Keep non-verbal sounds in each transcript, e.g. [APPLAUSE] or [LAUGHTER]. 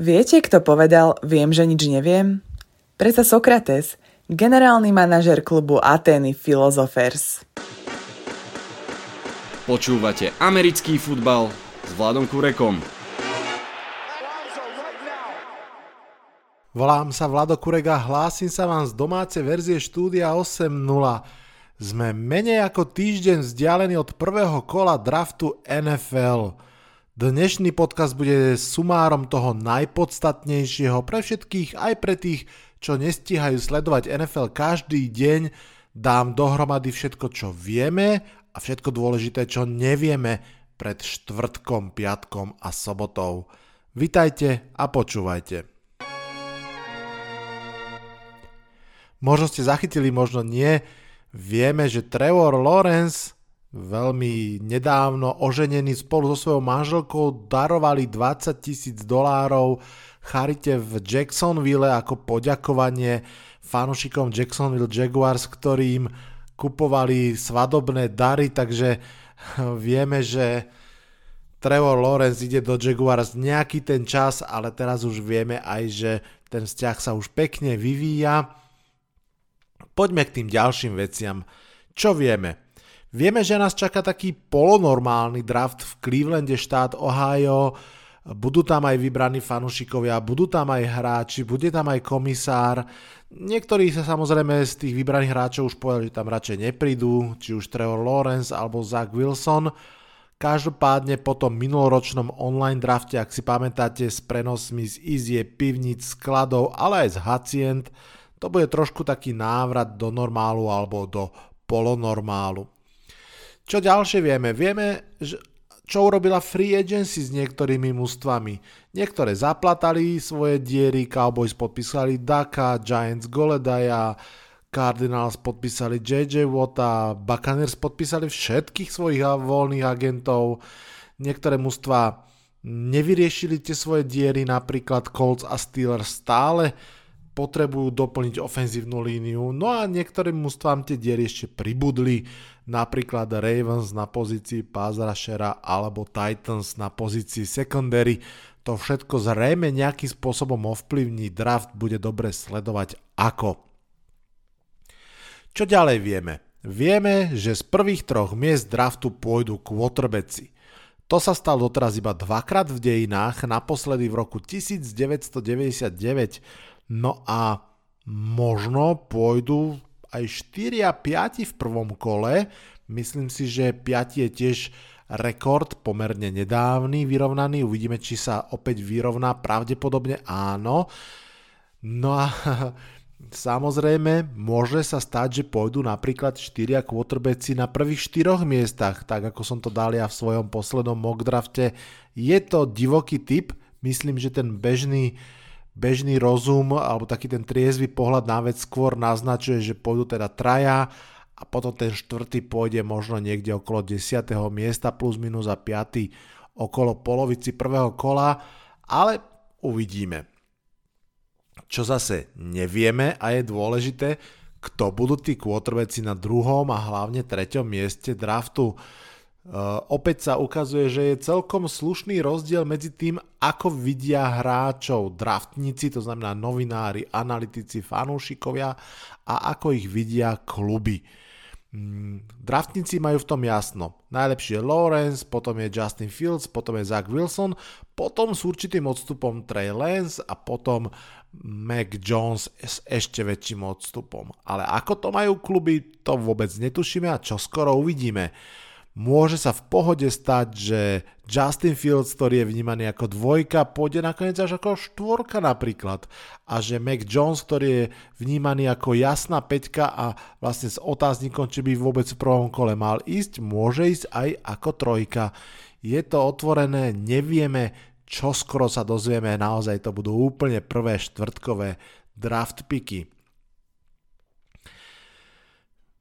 Viete, kto povedal, viem, že nič neviem? Presa Sokrates, generálny manažer klubu Atény Philosophers. Počúvate americký futbal s Vladom Kurekom. Volám sa Vlado Kurek a hlásim sa vám z domácej verzie štúdia 8.0. Sme menej ako týždeň vzdialení od prvého kola draftu NFL. Dnešný podcast bude sumárom toho najpodstatnejšieho pre všetkých, aj pre tých, čo nestíhajú sledovať NFL každý deň. Dám dohromady všetko, čo vieme a všetko dôležité, čo nevieme pred štvrtkom, piatkom a sobotou. Vitajte a počúvajte. Možno ste zachytili, možno nie. Vieme, že Trevor Lawrence veľmi nedávno oženení spolu so svojou manželkou darovali 20 tisíc dolárov charite v Jacksonville ako poďakovanie fanušikom Jacksonville Jaguars, ktorým kupovali svadobné dary, takže [LAUGHS] vieme, že Trevor Lawrence ide do Jaguars nejaký ten čas, ale teraz už vieme aj, že ten vzťah sa už pekne vyvíja. Poďme k tým ďalším veciam. Čo vieme? Vieme, že nás čaká taký polonormálny draft v Clevelande, štát Ohio. Budú tam aj vybraní fanúšikovia, budú tam aj hráči, bude tam aj komisár. Niektorí sa samozrejme z tých vybraných hráčov už povedali, že tam radšej neprídu, či už Trevor Lawrence alebo Zach Wilson. Každopádne po tom minuloročnom online drafte, ak si pamätáte, s prenosmi z izie, pivnic, skladov, ale aj z hacient, to bude trošku taký návrat do normálu alebo do polonormálu. Čo ďalšie vieme? Vieme, že čo urobila free agency s niektorými mústvami. Niektoré zaplatali svoje diery, Cowboys podpísali Daka, Giants Goledaya, Cardinals podpísali JJ Watta, Buccaneers podpísali všetkých svojich voľných agentov. Niektoré mústva nevyriešili tie svoje diery, napríklad Colts a Steelers stále potrebujú doplniť ofenzívnu líniu, no a niektorým mústvám tie diery ešte pribudli napríklad Ravens na pozícii pass rushera alebo Titans na pozícii secondary. To všetko zrejme nejakým spôsobom ovplyvní draft, bude dobre sledovať ako. Čo ďalej vieme? Vieme, že z prvých troch miest draftu pôjdu quarterbacki. To sa stalo doteraz iba dvakrát v dejinách, naposledy v roku 1999. No a možno pôjdu aj 4 a 5 v prvom kole. Myslím si, že 5 je tiež rekord pomerne nedávny, vyrovnaný. Uvidíme, či sa opäť vyrovná. Pravdepodobne áno. No a [LAUGHS] Samozrejme, môže sa stať, že pôjdu napríklad 4 quarterbacki na prvých 4 miestach, tak ako som to dal ja v svojom poslednom mock drafte. Je to divoký typ, myslím, že ten bežný bežný rozum alebo taký ten triezvy pohľad na vec skôr naznačuje, že pôjdu teda traja a potom ten štvrtý pôjde možno niekde okolo 10. miesta plus minus a 5. okolo polovici prvého kola, ale uvidíme. Čo zase nevieme a je dôležité, kto budú tí quarterbacki na druhom a hlavne treťom mieste draftu. Uh, opäť sa ukazuje, že je celkom slušný rozdiel medzi tým, ako vidia hráčov draftníci, to znamená novinári, analytici, fanúšikovia a ako ich vidia kluby. Mm, draftníci majú v tom jasno. Najlepší je Lawrence, potom je Justin Fields, potom je Zach Wilson, potom s určitým odstupom Trey Lance a potom Mac Jones s ešte väčším odstupom. Ale ako to majú kluby, to vôbec netušíme a čo skoro uvidíme. Môže sa v pohode stať, že Justin Fields, ktorý je vnímaný ako dvojka, pôjde nakoniec až ako štvorka napríklad. A že Mac Jones, ktorý je vnímaný ako jasná peťka a vlastne s otáznikom, či by vôbec v prvom kole mal ísť, môže ísť aj ako trojka. Je to otvorené, nevieme, čo skoro sa dozvieme, naozaj to budú úplne prvé štvrtkové draft picky.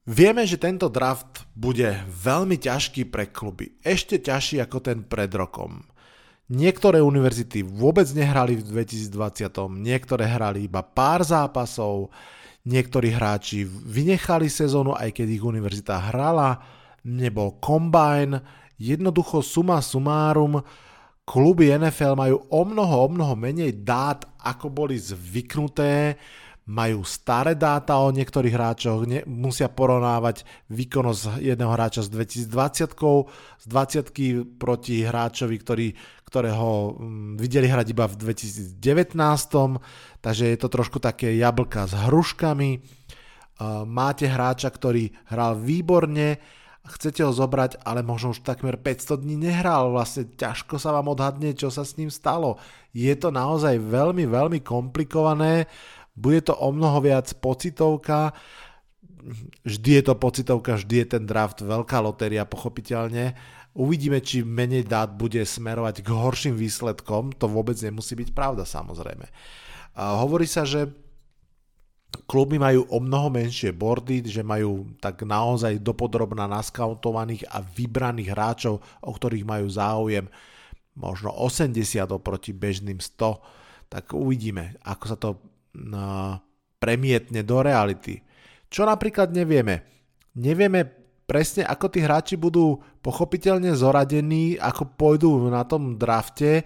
Vieme, že tento draft bude veľmi ťažký pre kluby, ešte ťažší ako ten pred rokom. Niektoré univerzity vôbec nehrali v 2020, niektoré hrali iba pár zápasov, niektorí hráči vynechali sezónu, aj keď ich univerzita hrala, nebol kombine, jednoducho suma sumárum, kluby NFL majú o mnoho, o mnoho menej dát, ako boli zvyknuté, majú staré dáta o niektorých hráčoch, ne, musia porovnávať výkonnosť jedného hráča s 2020 z 20 proti hráčovi, ktorý, ktorého mm, videli hrať iba v 2019, takže je to trošku také jablka s hruškami. Máte hráča, ktorý hral výborne, chcete ho zobrať, ale možno už takmer 500 dní nehral, vlastne ťažko sa vám odhadne, čo sa s ním stalo. Je to naozaj veľmi, veľmi komplikované, bude to o mnoho viac pocitovka, vždy je to pocitovka, vždy je ten draft veľká lotéria, pochopiteľne. Uvidíme, či menej dát bude smerovať k horším výsledkom, to vôbec nemusí byť pravda samozrejme. A hovorí sa, že kluby majú o mnoho menšie bordy, že majú tak naozaj dopodrobná naskautovaných a vybraných hráčov, o ktorých majú záujem možno 80 oproti bežným 100, tak uvidíme, ako sa to premietne do reality. Čo napríklad nevieme? Nevieme presne, ako tí hráči budú pochopiteľne zoradení, ako pôjdu na tom drafte.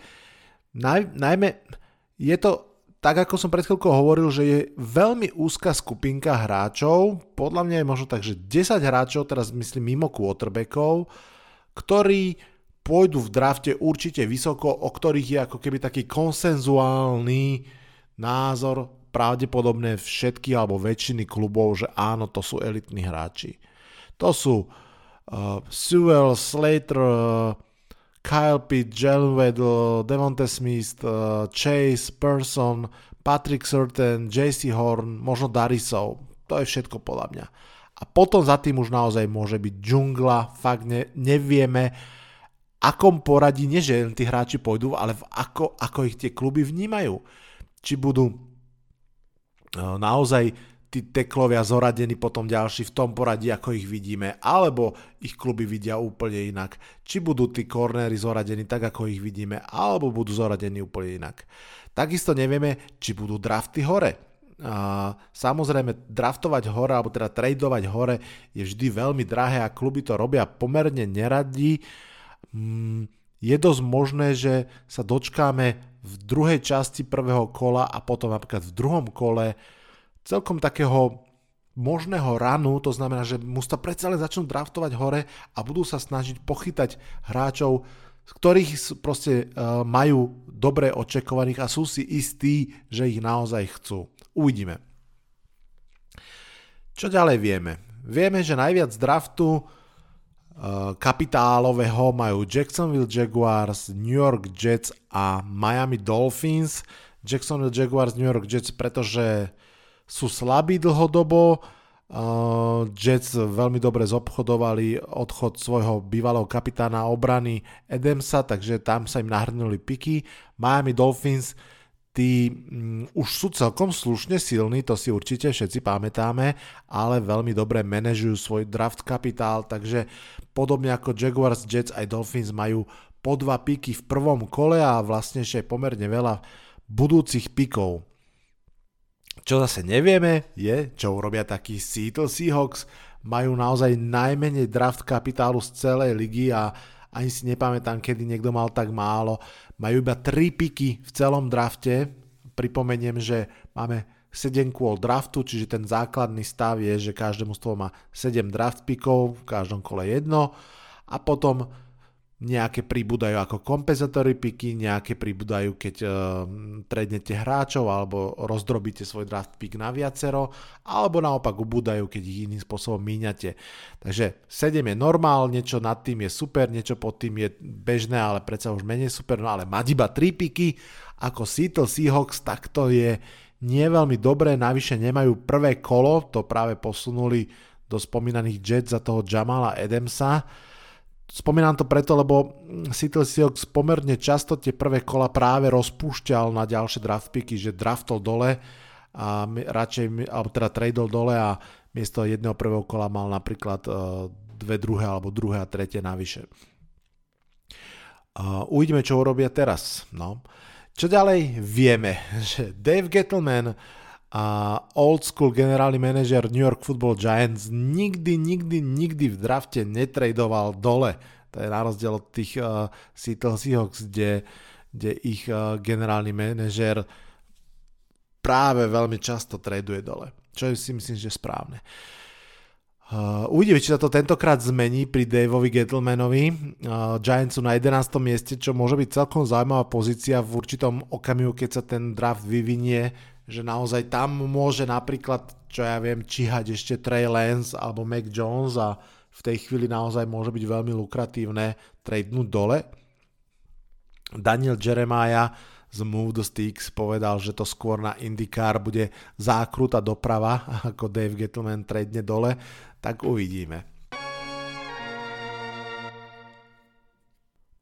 Naj, najmä je to tak ako som pred chvíľkou hovoril, že je veľmi úzka skupinka hráčov, podľa mňa je možno tak, že 10 hráčov, teraz myslím mimo quarterbackov, ktorí pôjdu v drafte určite vysoko, o ktorých je ako keby taký konsenzuálny názor pravdepodobne všetky alebo väčšiny klubov, že áno, to sú elitní hráči. To sú uh, Sewell, Slater, uh, Kyle Pitt, Jalen Waddle, Devonta Smith, uh, Chase, Person, Patrick Surtain, JC Horn, možno Darisov. To je všetko podľa mňa. A potom za tým už naozaj môže byť džungla, fakt ne, nevieme, akom poradí, nie že tí hráči pôjdu, ale v ako, ako ich tie kluby vnímajú. Či budú naozaj tí teklovia zoradení potom ďalší v tom poradí, ako ich vidíme, alebo ich kluby vidia úplne inak. Či budú tí kornéry zoradení tak, ako ich vidíme, alebo budú zoradení úplne inak. Takisto nevieme, či budú drafty hore. A samozrejme, draftovať hore, alebo teda tradovať hore je vždy veľmi drahé a kluby to robia pomerne neradi. Mm, je dosť možné, že sa dočkáme v druhej časti prvého kola a potom napríklad v druhom kole celkom takého možného ranu, to znamená, že musia predsa len začnú draftovať hore a budú sa snažiť pochytať hráčov, z ktorých proste uh, majú dobre očekovaných a sú si istí, že ich naozaj chcú. Uvidíme. Čo ďalej vieme? Vieme, že najviac draftu kapitálového majú Jacksonville Jaguars, New York Jets a Miami Dolphins. Jacksonville Jaguars, New York Jets, pretože sú slabí dlhodobo. Uh, Jets veľmi dobre zobchodovali odchod svojho bývalého kapitána obrany Edemsa, takže tam sa im nahrnuli piky. Miami Dolphins tí um, už sú celkom slušne silní, to si určite všetci pamätáme, ale veľmi dobre manažujú svoj draft kapitál, takže podobne ako Jaguars, Jets aj Dolphins majú po dva piky v prvom kole a vlastne ešte pomerne veľa budúcich pikov. Čo zase nevieme je, čo urobia takí Seattle Seahawks. Majú naozaj najmenej draft kapitálu z celej ligy a ani si nepamätám, kedy niekto mal tak málo. Majú iba 3 piky v celom drafte. Pripomeniem, že máme 7 kôl draftu, čiže ten základný stav je, že každému z toho má 7 draft pikov, v každom kole jedno a potom nejaké pribúdajú ako kompenzatory piky, nejaké pribúdajú, keď uh, trednete hráčov alebo rozdrobíte svoj draft pick na viacero, alebo naopak ubúdajú, keď ich iným spôsobom míňate. Takže 7 je normál, niečo nad tým je super, niečo pod tým je bežné, ale predsa už menej super, no ale mať iba 3 piky ako Seattle Seahawks, tak to je nie veľmi dobré, navyše nemajú prvé kolo, to práve posunuli do spomínaných Jets za toho Jamala Adamsa, Spomínam to preto, lebo Seattle Seahawks pomerne často tie prvé kola práve rozpúšťal na ďalšie draft picky, že draftol dole a radšej, alebo teda tradol dole a miesto jedného prvého kola mal napríklad uh, dve druhé alebo druhé a tretie navyše. Uh, uvidíme, čo urobia teraz. No. Čo ďalej? Vieme, [LAUGHS] že Dave Gettleman a old school generálny manažer New York Football Giants nikdy, nikdy, nikdy v drafte netradoval dole. To je na rozdiel od tých uh, Seattle Seahawks, kde, kde ich uh, generálny manažer práve veľmi často traduje dole. Čo si myslím, že správne. Uh, uvidíme, či sa to tentokrát zmení pri Daveovi Gettlemanovi. Uh, Giants sú na 11. mieste, čo môže byť celkom zaujímavá pozícia v určitom okamihu, keď sa ten draft vyvinie, že naozaj tam môže napríklad, čo ja viem, číhať ešte Trey Lance alebo Mac Jones a v tej chvíli naozaj môže byť veľmi lukratívne tradenúť dole. Daniel Jeremiah z Move the Sticks povedal, že to skôr na IndyCar bude zákruta doprava, [LAUGHS] ako Dave Gettleman tradne dole, tak uvidíme.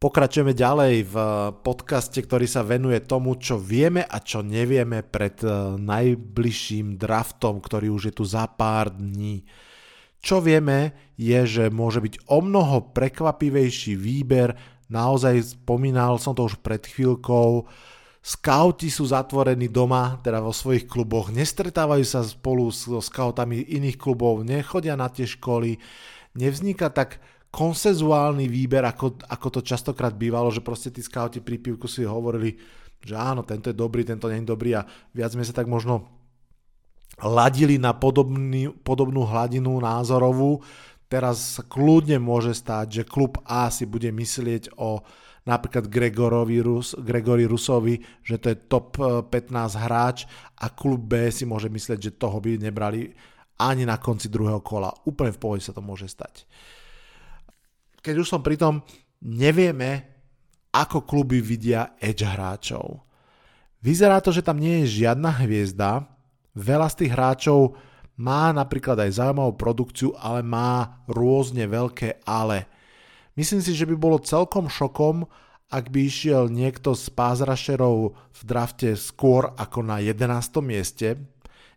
Pokračujeme ďalej v podcaste, ktorý sa venuje tomu, čo vieme a čo nevieme pred eh, najbližším draftom, ktorý už je tu za pár dní. Čo vieme je, že môže byť o mnoho prekvapivejší výber, naozaj spomínal som to už pred chvíľkou, Skauti sú zatvorení doma, teda vo svojich kluboch, nestretávajú sa spolu so skautami iných klubov, nechodia na tie školy, nevzniká tak konsenzuálny výber, ako, ako to častokrát bývalo, že proste tí skauti pri pivku si hovorili, že áno, tento je dobrý, tento nie je dobrý a viac sme sa tak možno ladili na podobný, podobnú hladinu názorovú. Teraz sa kľudne môže stať, že klub A si bude myslieť o napríklad Gregorovi Rus, Gregory Rusovi, že to je top 15 eh, hráč a klub B si môže myslieť, že toho by nebrali ani na konci druhého kola. Úplne v pohode sa to môže stať keď už som pri tom, nevieme, ako kluby vidia edge hráčov. Vyzerá to, že tam nie je žiadna hviezda, veľa z tých hráčov má napríklad aj zaujímavú produkciu, ale má rôzne veľké ale. Myslím si, že by bolo celkom šokom, ak by išiel niekto z pázrašerov v drafte skôr ako na 11. mieste.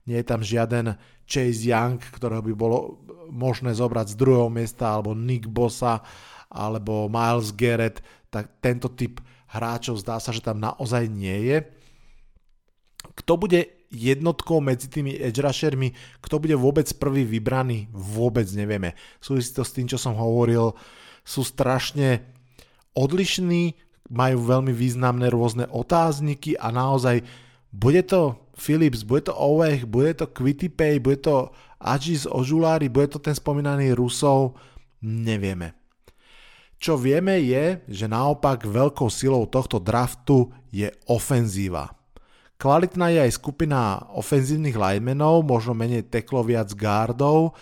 Nie je tam žiaden Chase Young, ktorého by bolo možné zobrať z druhého miesta, alebo Nick Bosa, alebo Miles Garrett, tak tento typ hráčov zdá sa, že tam naozaj nie je. Kto bude jednotkou medzi tými edge rushermi, kto bude vôbec prvý vybraný, vôbec nevieme. Súvisí to s tým, čo som hovoril, sú strašne odlišní, majú veľmi významné rôzne otázniky a naozaj bude to Philips, bude to Ovech, bude to Pay, bude to Ažis Ožulári, bude to ten spomínaný Rusov, nevieme. Čo vieme je, že naopak veľkou silou tohto draftu je ofenzíva. Kvalitná je aj skupina ofenzívnych linemenov, možno menej teklo viac gardov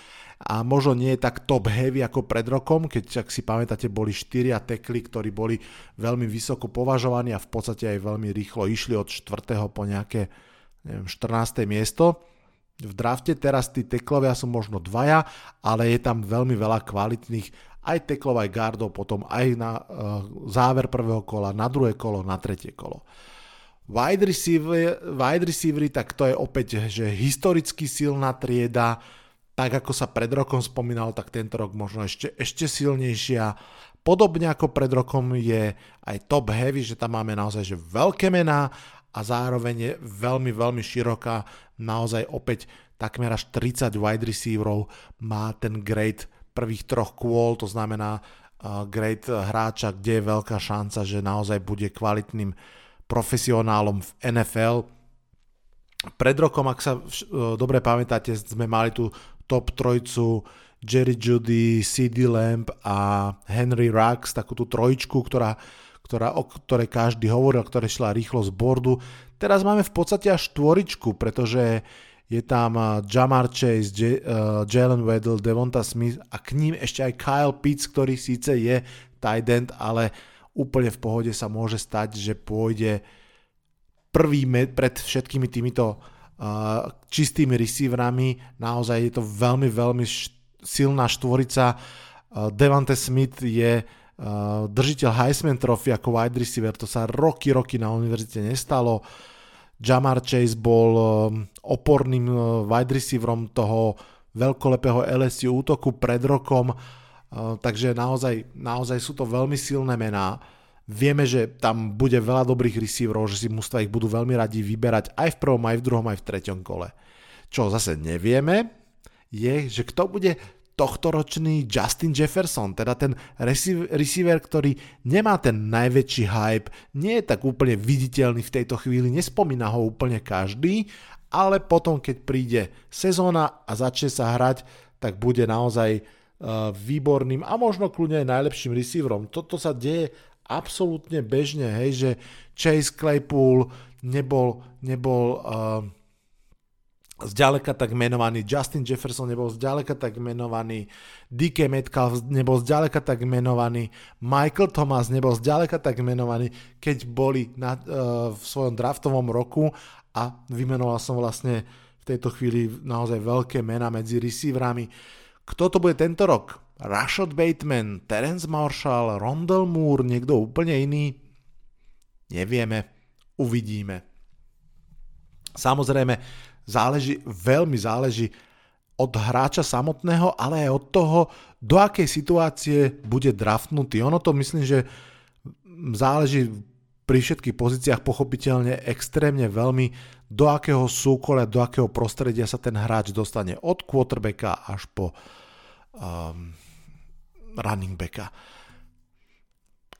a možno nie je tak top heavy ako pred rokom, keď ak si pamätáte, boli 4 tekly, ktorí boli veľmi vysoko považovaní a v podstate aj veľmi rýchlo išli od 4. po nejaké neviem, 14. miesto v drafte. Teraz tí teklovia sú možno dvaja, ale je tam veľmi veľa kvalitných aj teklov, aj gardov, potom aj na uh, záver prvého kola, na druhé kolo, na tretie kolo. Wide receiver, wide receivery, tak to je opäť, že historicky silná trieda, tak ako sa pred rokom spomínal, tak tento rok možno ešte, ešte silnejšia. Podobne ako pred rokom je aj top heavy, že tam máme naozaj že veľké mená a zároveň je veľmi, veľmi široká, naozaj opäť takmer až 30 wide receiverov má ten grade prvých troch kôl, to znamená uh, grade hráča, kde je veľká šanca, že naozaj bude kvalitným profesionálom v NFL. Pred rokom, ak sa uh, dobre pamätáte, sme mali tu top trojcu Jerry Judy, CD Lamb a Henry Rux, takú tú trojčku, ktorá ktorá, o ktorej každý hovoril, ktoré šla rýchlo z bordu. Teraz máme v podstate až štvoričku, pretože je tam uh, Jamar Chase, J- uh, Jalen Weddle, Devonta Smith a k ním ešte aj Kyle Pitts, ktorý síce je tight end, ale úplne v pohode sa môže stať, že pôjde prvý med pred všetkými týmito čistými receiverami. Naozaj je to veľmi, veľmi silná štvorica. Devante Smith je držiteľ Heisman Trophy ako wide receiver, to sa roky, roky na univerzite nestalo. Jamar Chase bol oporným wide receiverom toho veľkolepého LSU útoku pred rokom, takže naozaj, naozaj sú to veľmi silné mená. Vieme, že tam bude veľa dobrých receiverov, že si mústva ich budú veľmi radi vyberať aj v prvom, aj v druhom, aj v treťom kole. Čo zase nevieme, je, že kto bude tohtoročný Justin Jefferson, teda ten receiver, ktorý nemá ten najväčší hype, nie je tak úplne viditeľný v tejto chvíli, nespomína ho úplne každý, ale potom, keď príde sezóna a začne sa hrať, tak bude naozaj uh, výborným a možno kľudne aj najlepším receiverom. Toto sa deje absolútne bežne, hej, že Chase Claypool nebol, nebol uh, zďaleka tak menovaný, Justin Jefferson nebol zďaleka tak menovaný, DK Metcalf nebol zďaleka tak menovaný, Michael Thomas nebol zďaleka tak menovaný, keď boli na, uh, v svojom draftovom roku a vymenoval som vlastne v tejto chvíli naozaj veľké mena medzi receiverami. Kto to bude tento rok? Rashad Bateman, Terence Marshall, Rondell Moore, niekto úplne iný? Nevieme, uvidíme. Samozrejme, záleží, veľmi záleží od hráča samotného, ale aj od toho, do akej situácie bude draftnutý. Ono to myslím, že záleží pri všetkých pozíciách pochopiteľne extrémne veľmi, do akého súkolia, do akého prostredia sa ten hráč dostane od quarterbacka až po um, running backa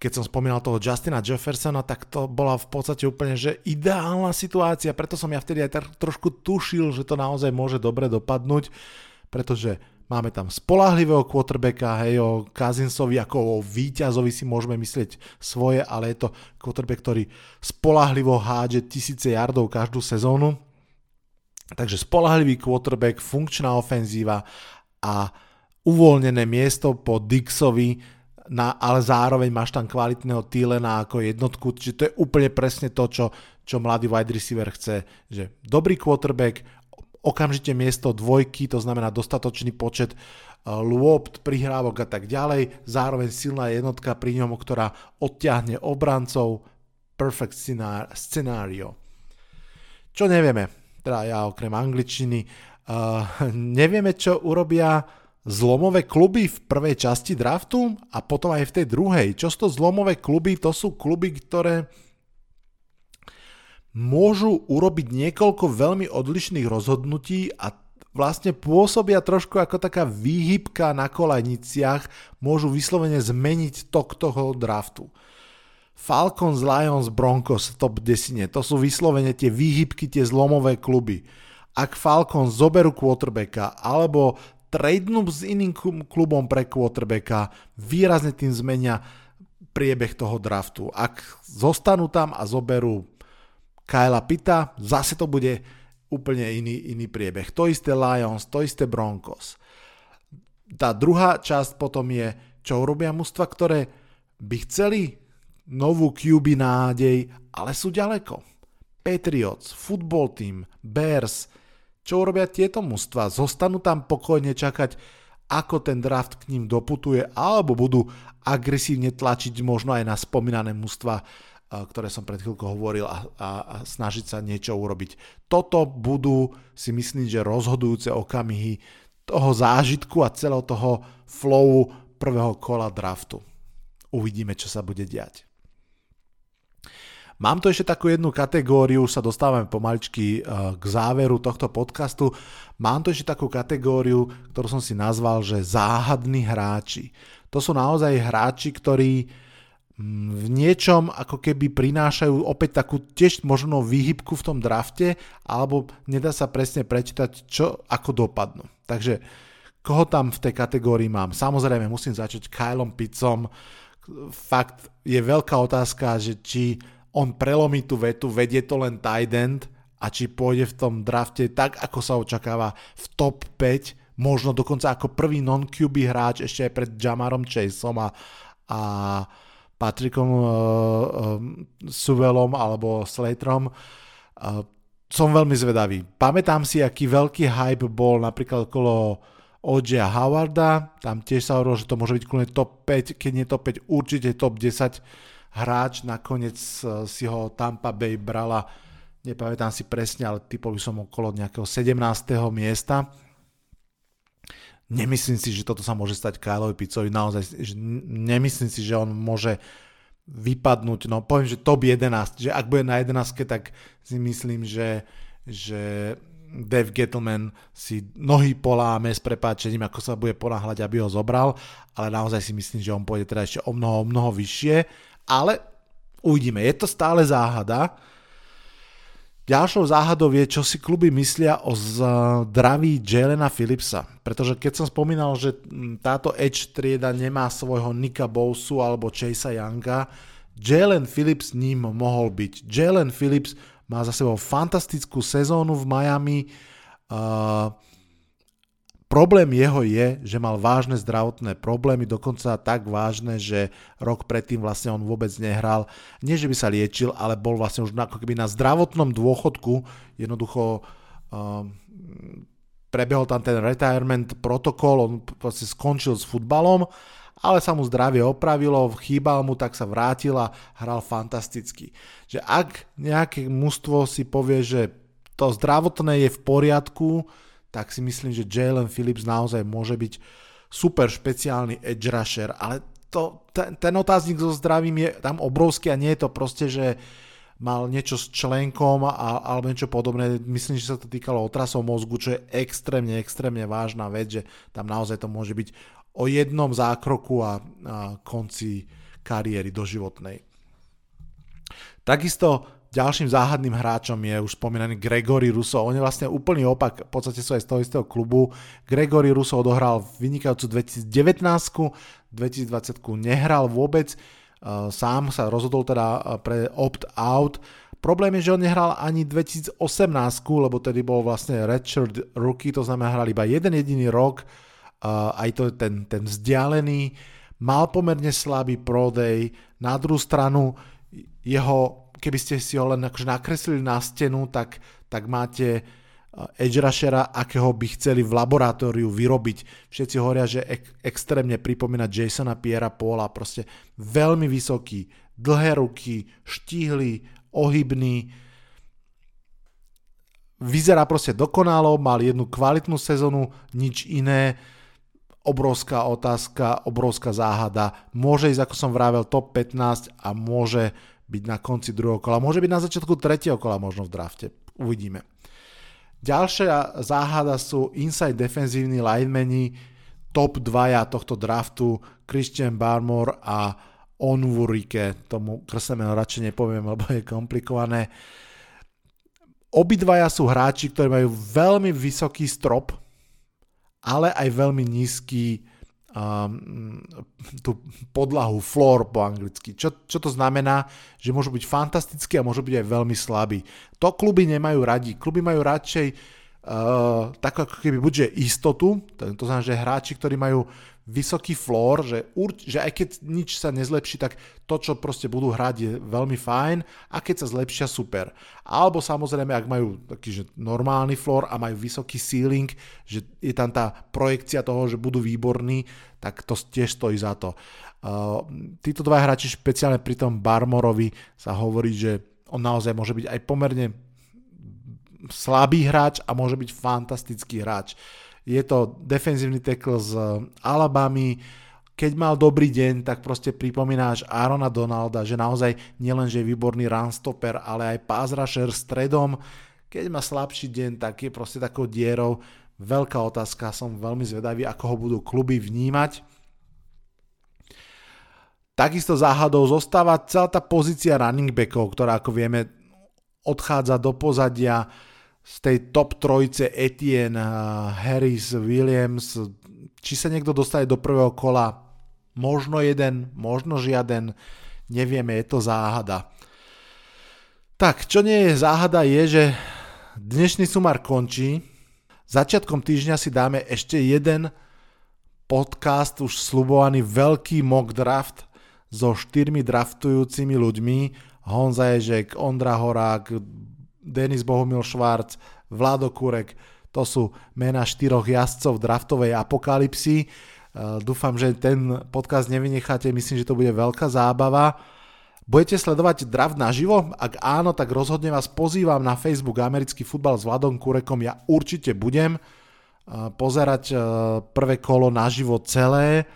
keď som spomínal toho Justina Jeffersona, tak to bola v podstate úplne že ideálna situácia, preto som ja vtedy aj tak trošku tušil, že to naozaj môže dobre dopadnúť, pretože máme tam spolahlivého quarterbacka, hej, o Kazinsovi ako o víťazovi si môžeme myslieť svoje, ale je to quarterback, ktorý spolahlivo hádže tisíce yardov každú sezónu. Takže spolahlivý quarterback, funkčná ofenzíva a uvoľnené miesto po Dixovi na, ale zároveň máš tam kvalitného Thielena ako jednotku, čiže to je úplne presne to, čo, čo mladý wide receiver chce, že dobrý quarterback, okamžite miesto dvojky, to znamená dostatočný počet uh, lôpt, prihrávok a tak ďalej, zároveň silná jednotka pri ňom, ktorá odťahne obrancov, perfect scenario. Čo nevieme, teda ja okrem angličtiny, uh, [LAUGHS] nevieme, čo urobia zlomové kluby v prvej časti draftu a potom aj v tej druhej. Čo sú to zlomové kluby? To sú kluby, ktoré môžu urobiť niekoľko veľmi odlišných rozhodnutí a vlastne pôsobia trošku ako taká výhybka na kolajniciach, môžu vyslovene zmeniť tok toho draftu. Falcons, Lions, Broncos top 10, to sú vyslovene tie výhybky, tie zlomové kluby. Ak Falcons zoberú quarterbacka, alebo tradenú s iným klubom pre quarterbacka, výrazne tým zmenia priebeh toho draftu. Ak zostanú tam a zoberú Kyla Pita, zase to bude úplne iný, iný priebeh. To isté Lions, to isté Broncos. Tá druhá časť potom je, čo urobia mužstva, ktoré by chceli novú QB nádej, ale sú ďaleko. Patriots, football team, Bears, čo urobia tieto mužstva? Zostanú tam pokojne čakať, ako ten draft k ním doputuje, alebo budú agresívne tlačiť možno aj na spomínané mužstva, ktoré som pred chvíľkou hovoril a, a, a snažiť sa niečo urobiť. Toto budú si myslím, že rozhodujúce okamihy toho zážitku a celého toho flowu prvého kola draftu. Uvidíme, čo sa bude diať. Mám tu ešte takú jednu kategóriu, sa dostávame pomaličky eh, k záveru tohto podcastu. Mám tu ešte takú kategóriu, ktorú som si nazval, že záhadní hráči. To sú naozaj hráči, ktorí mm, v niečom ako keby prinášajú opäť takú tiež možno výhybku v tom drafte, alebo nedá sa presne prečítať, čo ako dopadnú. Takže koho tam v tej kategórii mám? Samozrejme musím začať Kylom Pizzom. Fakt je veľká otázka, že či on prelomí tú vetu, vedie to len tight end a či pôjde v tom drafte tak, ako sa očakáva v top 5, možno dokonca ako prvý non-QB hráč ešte aj pred Jamarom Chaseom a, a Patrickom uh, uh, Suvelom alebo Slaterom. Uh, som veľmi zvedavý. Pamätám si, aký veľký hype bol napríklad okolo O.J. Howarda, tam tiež sa hovorilo, že to môže byť kľudne top 5, keď nie top 5, určite top 10 hráč, nakoniec e, si ho Tampa Bay brala, nepamätám si presne, ale typol som okolo nejakého 17. miesta. Nemyslím si, že toto sa môže stať Kyleovi Picovi, naozaj nemyslím si, že on môže vypadnúť, no poviem, že top 11, že ak bude na 11, tak si myslím, že, že Dave Gettleman si nohy poláme s prepáčením, ako sa bude ponáhľať, aby ho zobral, ale naozaj si myslím, že on pôjde teda ešte o mnoho, o mnoho vyššie, ale uvidíme, je to stále záhada. Ďalšou záhadou je, čo si kluby myslia o zdraví Jelena Philipsa. Pretože keď som spomínal, že táto Edge trieda nemá svojho Nika Bowsu alebo Chase'a Younga, Jalen Phillips ním mohol byť. Jalen Phillips má za sebou fantastickú sezónu v Miami. Uh, problém jeho je, že mal vážne zdravotné problémy, dokonca tak vážne, že rok predtým vlastne on vôbec nehral. Nie, že by sa liečil, ale bol vlastne už ako keby na zdravotnom dôchodku. Jednoducho uh, prebehol tam ten retirement protokol, on vlastne skončil s futbalom ale sa mu zdravie opravilo, chýbal mu, tak sa vrátil a hral fantasticky. Že ak nejaké mužstvo si povie, že to zdravotné je v poriadku, tak si myslím, že Jalen Phillips naozaj môže byť super špeciálny edge rusher, ale to, ten, ten otáznik so zdravím je tam obrovský a nie je to proste, že mal niečo s členkom a, alebo niečo podobné. Myslím, že sa to týkalo otrasov mozgu, čo je extrémne, extrémne vážna vec, že tam naozaj to môže byť o jednom zákroku a, a konci kariéry doživotnej. Takisto ďalším záhadným hráčom je už spomínaný Gregory Russo. On je vlastne úplný opak, v podstate sú aj z toho istého klubu. Gregory Russo odohral vynikajúcu 2019, 2020 nehral vôbec, sám sa rozhodol teda pre opt-out. Problém je, že on nehral ani 2018, lebo tedy bol vlastne redshirt rookie, to znamená hral iba jeden jediný rok, aj to ten, ten vzdialený, mal pomerne slabý prodej, na druhú stranu jeho, keby ste si ho len akože nakreslili na stenu, tak, tak máte edge rushera, akého by chceli v laboratóriu vyrobiť. Všetci hovoria, že ek- extrémne pripomína Jasona Piera Paula, proste veľmi vysoký, dlhé ruky, štíhly, ohybný, vyzerá proste dokonalo, mal jednu kvalitnú sezónu, nič iné, obrovská otázka, obrovská záhada. Môže ísť, ako som vravel, top 15 a môže byť na konci druhého kola. Môže byť na začiatku tretieho kola možno v drafte. Uvidíme. Ďalšia záhada sú inside defenzívni linemeni, top 2 tohto draftu, Christian Barmore a Onwurike, tomu krstné meno radšej nepoviem, lebo je komplikované. Obidvaja sú hráči, ktorí majú veľmi vysoký strop, ale aj veľmi nízky um, tú podlahu, floor po anglicky. Čo, čo to znamená? Že môžu byť fantastickí a môžu byť aj veľmi slabí. To kluby nemajú radi. Kluby majú radšej uh, tak ako keby buďže istotu, to, to znamená, že hráči, ktorí majú vysoký floor, že, urč, že aj keď nič sa nezlepší, tak to, čo proste budú hrať je veľmi fajn a keď sa zlepšia, super. Alebo samozrejme, ak majú taký že normálny floor a majú vysoký ceiling, že je tam tá projekcia toho, že budú výborní, tak to tiež stojí za to. Uh, títo dva hráči, špeciálne pri tom Barmorovi, sa hovorí, že on naozaj môže byť aj pomerne slabý hráč a môže byť fantastický hráč. Je to defenzívny tackle z Alabamy, keď mal dobrý deň, tak proste pripomínáš Arona Donalda, že naozaj nielen, že je výborný runstopper, ale aj rusher stredom. Keď má slabší deň, tak je proste takou dierou. Veľká otázka, som veľmi zvedavý, ako ho budú kluby vnímať. Takisto záhadou zostáva celá tá pozícia running backov, ktorá ako vieme odchádza do pozadia z tej top trojice Etienne, Harris, Williams, či sa niekto dostane do prvého kola, možno jeden, možno žiaden, nevieme, je to záhada. Tak, čo nie je záhada je, že dnešný sumár končí, začiatkom týždňa si dáme ešte jeden podcast, už slubovaný veľký mock draft so štyrmi draftujúcimi ľuďmi, Honza Ježek, Ondra Horák, Denis Bohumil Švárc, Vlado Kurek, to sú mena štyroch jazdcov draftovej apokalipsy. Uh, dúfam, že ten podcast nevynecháte, myslím, že to bude veľká zábava. Budete sledovať draft naživo? Ak áno, tak rozhodne vás pozývam na Facebook Americký futbal s Vladom Kurekom. Ja určite budem uh, pozerať uh, prvé kolo naživo celé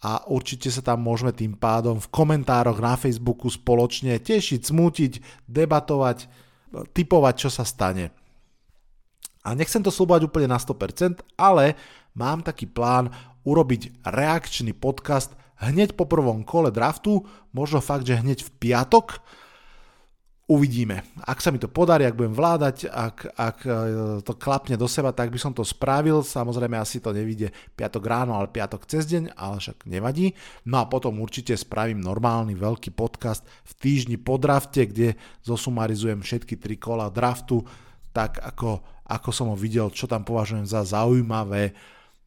a určite sa tam môžeme tým pádom v komentároch na Facebooku spoločne tešiť, smútiť, debatovať typovať, čo sa stane. A nechcem to slúbať úplne na 100%, ale mám taký plán urobiť reakčný podcast hneď po prvom kole draftu, možno fakt, že hneď v piatok, uvidíme. Ak sa mi to podarí, ak budem vládať, ak, ak e, to klapne do seba, tak by som to spravil. Samozrejme asi to nevidie piatok ráno, ale piatok cez deň, ale však nevadí. No a potom určite spravím normálny veľký podcast v týždni po drafte, kde zosumarizujem všetky tri kola draftu, tak ako, ako som ho videl, čo tam považujem za zaujímavé.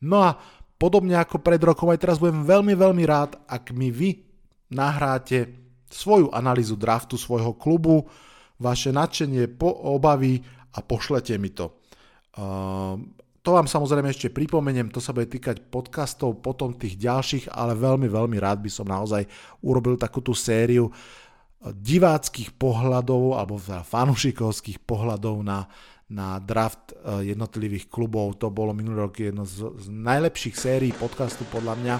No a podobne ako pred rokom, aj teraz budem veľmi, veľmi rád, ak mi vy nahráte svoju analýzu draftu svojho klubu, vaše nadšenie, po obavy a pošlete mi to. Uh, to vám samozrejme ešte pripomeniem, to sa bude týkať podcastov, potom tých ďalších, ale veľmi, veľmi rád by som naozaj urobil takúto sériu diváckých pohľadov alebo fanušikovských pohľadov na, na draft jednotlivých klubov. To bolo minulý rok jedno z, z najlepších sérií podcastu podľa mňa.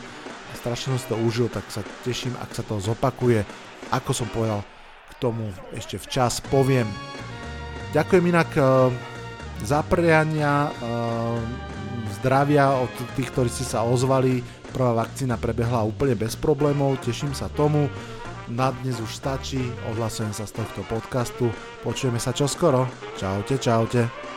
Strašne som si to užil, tak sa teším, ak sa to zopakuje ako som povedal, k tomu ešte včas poviem. Ďakujem inak uh, za priania uh, zdravia od tých, ktorí ste sa ozvali. Prvá vakcína prebehla úplne bez problémov, teším sa tomu. Na dnes už stačí, odhlasujem sa z tohto podcastu. Počujeme sa čoskoro. Čaute, čaute.